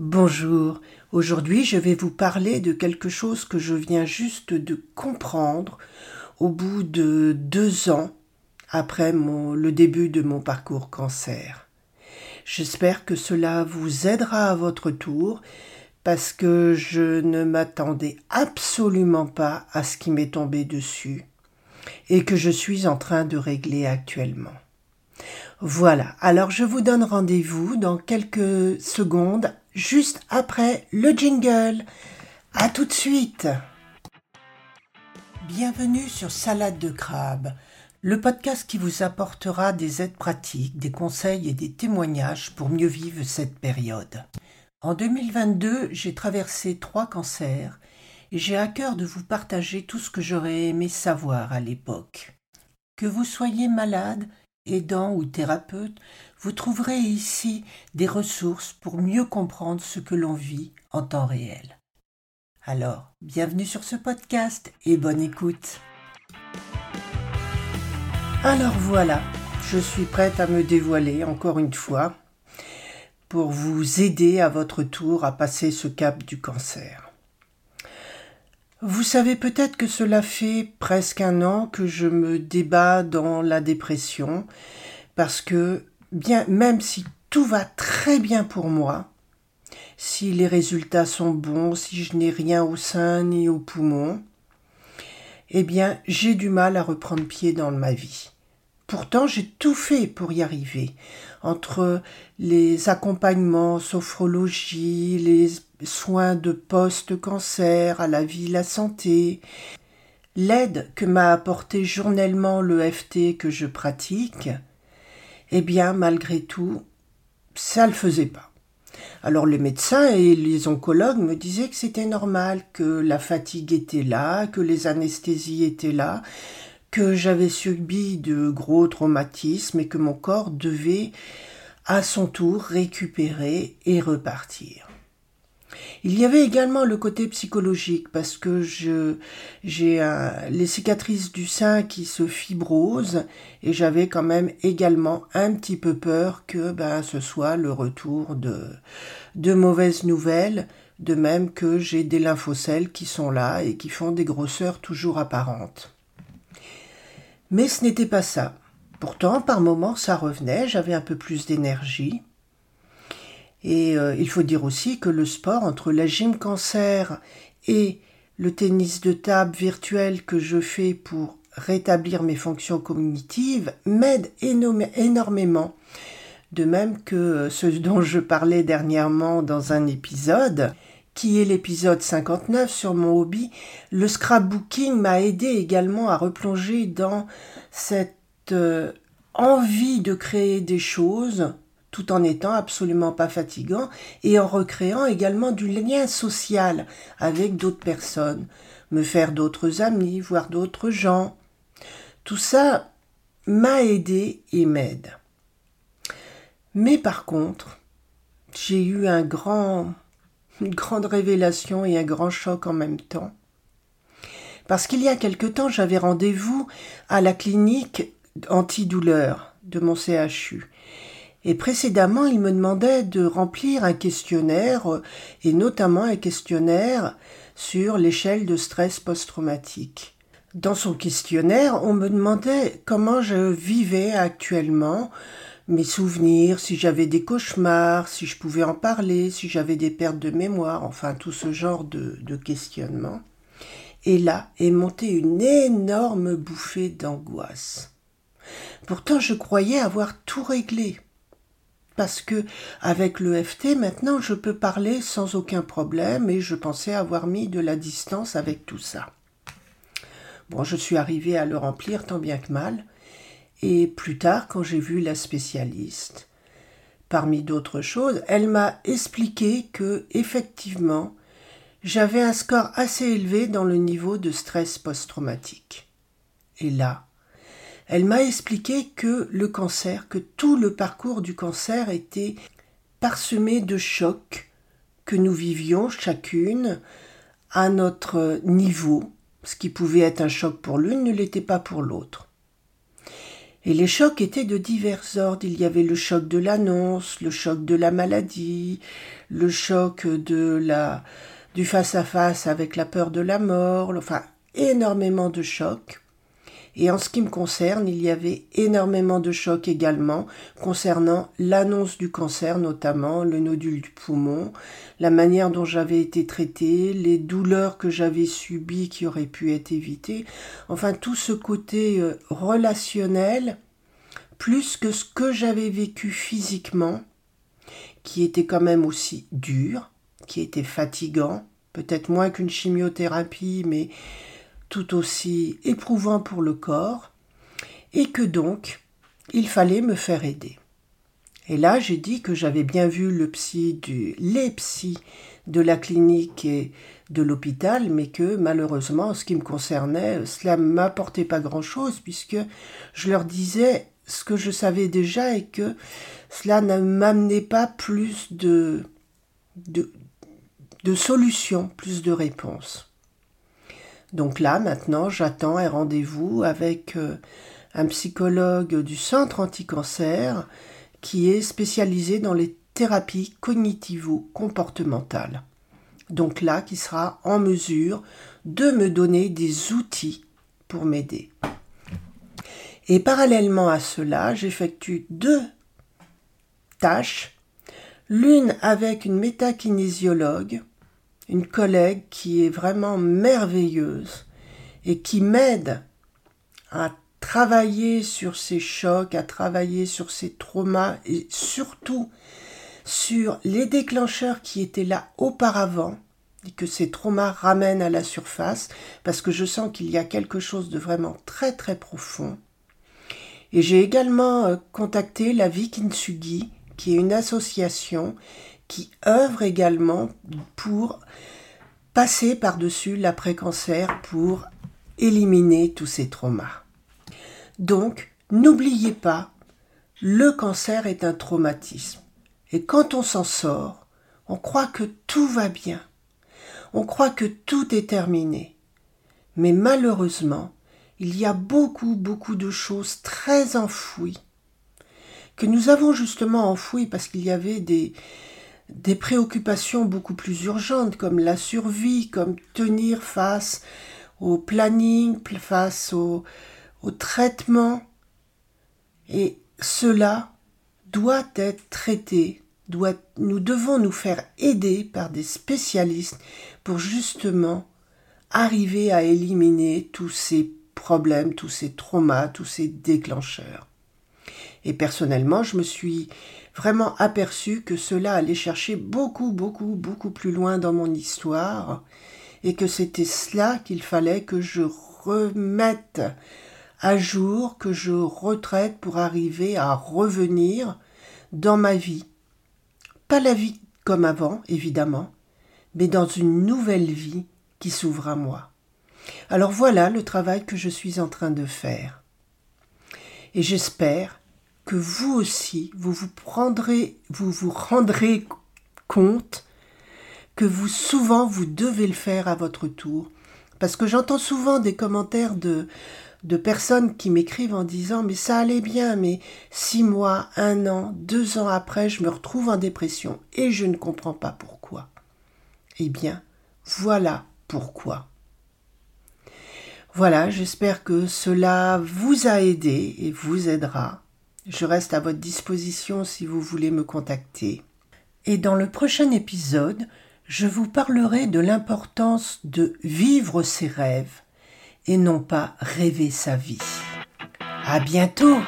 Bonjour, aujourd'hui je vais vous parler de quelque chose que je viens juste de comprendre au bout de deux ans après le début de mon parcours cancer. J'espère que cela vous aidera à votre tour parce que je ne m'attendais absolument pas à ce qui m'est tombé dessus et que je suis en train de régler actuellement. Voilà, alors je vous donne rendez-vous dans quelques secondes, juste après le jingle. À tout de suite. Bienvenue sur Salade de crabe, le podcast qui vous apportera des aides pratiques, des conseils et des témoignages pour mieux vivre cette période. En 2022, j'ai traversé trois cancers et j'ai à cœur de vous partager tout ce que j'aurais aimé savoir à l'époque. Que vous soyez malade, aidant ou thérapeute, vous trouverez ici des ressources pour mieux comprendre ce que l'on vit en temps réel. Alors, bienvenue sur ce podcast et bonne écoute. Alors voilà, je suis prête à me dévoiler encore une fois pour vous aider à votre tour à passer ce cap du cancer. Vous savez peut-être que cela fait presque un an que je me débat dans la dépression parce que bien même si tout va très bien pour moi, si les résultats sont bons, si je n'ai rien au sein ni au poumon, eh bien j'ai du mal à reprendre pied dans ma vie. Pourtant, j'ai tout fait pour y arriver. Entre les accompagnements, sophrologie, les soins de post-cancer, à la vie, la santé, l'aide que m'a apporté journellement l'EFT que je pratique, eh bien, malgré tout, ça le faisait pas. Alors les médecins et les oncologues me disaient que c'était normal, que la fatigue était là, que les anesthésies étaient là, que j'avais subi de gros traumatismes et que mon corps devait à son tour récupérer et repartir. Il y avait également le côté psychologique parce que j'ai les cicatrices du sein qui se fibrosent et j'avais quand même également un petit peu peur que ben ce soit le retour de de mauvaises nouvelles de même que j'ai des lymphocèles qui sont là et qui font des grosseurs toujours apparentes. Mais ce n'était pas ça. Pourtant, par moments, ça revenait, j'avais un peu plus d'énergie. Et euh, il faut dire aussi que le sport, entre la gym cancer et le tennis de table virtuel que je fais pour rétablir mes fonctions cognitives, m'aide énormément. De même que ce dont je parlais dernièrement dans un épisode, qui est l'épisode 59 sur mon hobby, le scrapbooking m'a aidé également à replonger dans cette euh, envie de créer des choses tout en étant absolument pas fatigant et en recréant également du lien social avec d'autres personnes, me faire d'autres amis, voir d'autres gens. Tout ça m'a aidé et m'aide. Mais par contre, j'ai eu un grand une grande révélation et un grand choc en même temps. Parce qu'il y a quelque temps, j'avais rendez-vous à la clinique antidouleur de mon CHU. Et précédemment, il me demandait de remplir un questionnaire, et notamment un questionnaire sur l'échelle de stress post-traumatique. Dans son questionnaire, on me demandait comment je vivais actuellement, mes souvenirs, si j'avais des cauchemars, si je pouvais en parler, si j'avais des pertes de mémoire, enfin tout ce genre de, questionnement. Et là est montée une énorme bouffée d'angoisse. Pourtant je croyais avoir tout réglé. Parce que avec l'EFT maintenant je peux parler sans aucun problème et je pensais avoir mis de la distance avec tout ça. Bon, je suis arrivé à le remplir tant bien que mal, et plus tard, quand j'ai vu la spécialiste, parmi d'autres choses, elle m'a expliqué que, effectivement, j'avais un score assez élevé dans le niveau de stress post-traumatique. Et là, elle m'a expliqué que le cancer, que tout le parcours du cancer était parsemé de chocs que nous vivions chacune à notre niveau. Ce qui pouvait être un choc pour l'une ne l'était pas pour l'autre. Et les chocs étaient de divers ordres. Il y avait le choc de l'annonce, le choc de la maladie, le choc du face à face avec la peur de la mort, enfin, énormément de chocs. Et en ce qui me concerne, il y avait énormément de chocs également concernant l'annonce du cancer, notamment le nodule du poumon, la manière dont j'avais été traitée, les douleurs que j'avais subies qui auraient pu être évitées, enfin tout ce côté euh, relationnel, plus que ce que j'avais vécu physiquement, qui était quand même aussi dur, qui était fatigant, peut-être moins qu'une chimiothérapie, mais tout aussi éprouvant pour le corps, et que donc il fallait me faire aider. Et là, j'ai dit que j'avais bien vu le psy du, les psys de la clinique et de l'hôpital, mais que malheureusement, en ce qui me concernait, cela ne m'apportait pas grand-chose, puisque je leur disais ce que je savais déjà et que cela ne m'amenait pas plus de, de, de solutions, plus de réponses. Donc là, maintenant, j'attends un rendez-vous avec euh, un psychologue du centre anticancer qui est spécialisé dans les thérapies cognitivo-comportementales. Donc là, qui sera en mesure de me donner des outils pour m'aider. Et parallèlement à cela, j'effectue deux tâches, l'une avec une métakinésiologue une collègue qui est vraiment merveilleuse et qui m'aide à travailler sur ces chocs, à travailler sur ces traumas et surtout sur les déclencheurs qui étaient là auparavant et que ces traumas ramènent à la surface parce que je sens qu'il y a quelque chose de vraiment très très profond. Et j'ai également euh, contacté la Vie Kintsugi, qui est une association qui œuvre également pour passer par-dessus l'après-cancer pour éliminer tous ces traumas. Donc, n'oubliez pas, le cancer est un traumatisme. Et quand on s'en sort, on croit que tout va bien. On croit que tout est terminé. Mais malheureusement, il y a beaucoup, beaucoup de choses très enfouies que nous avons justement enfouies parce qu'il y avait des, des préoccupations beaucoup plus urgentes comme la survie, comme tenir face au planning, face au, traitement. Et cela doit être traité, doit, nous devons nous faire aider par des spécialistes pour justement arriver à éliminer tous ces problèmes, tous ces traumas, tous ces déclencheurs. Et personnellement, je me suis vraiment aperçu que cela allait chercher beaucoup, beaucoup, beaucoup plus loin dans mon histoire, et que c'était cela qu'il fallait que je remette à jour, que je retraite pour arriver à revenir dans ma vie. Pas la vie comme avant, évidemment, mais dans une nouvelle vie qui s'ouvre à moi. Alors voilà le travail que je suis en train de faire. Et j'espère que vous aussi, vous vous prendrez, vous vous rendrez compte que vous souvent vous devez le faire à votre tour. Parce que j'entends souvent des commentaires de, de personnes qui m'écrivent en disant mais ça allait bien, mais six mois, un an, deux ans après, je me retrouve en dépression et je ne comprends pas pourquoi. Eh bien, voilà pourquoi. Voilà, j'espère que cela vous a aidé et vous aidera. Je reste à votre disposition si vous voulez me contacter. Et dans le prochain épisode, je vous parlerai de l'importance de vivre ses rêves et non pas rêver sa vie. À bientôt!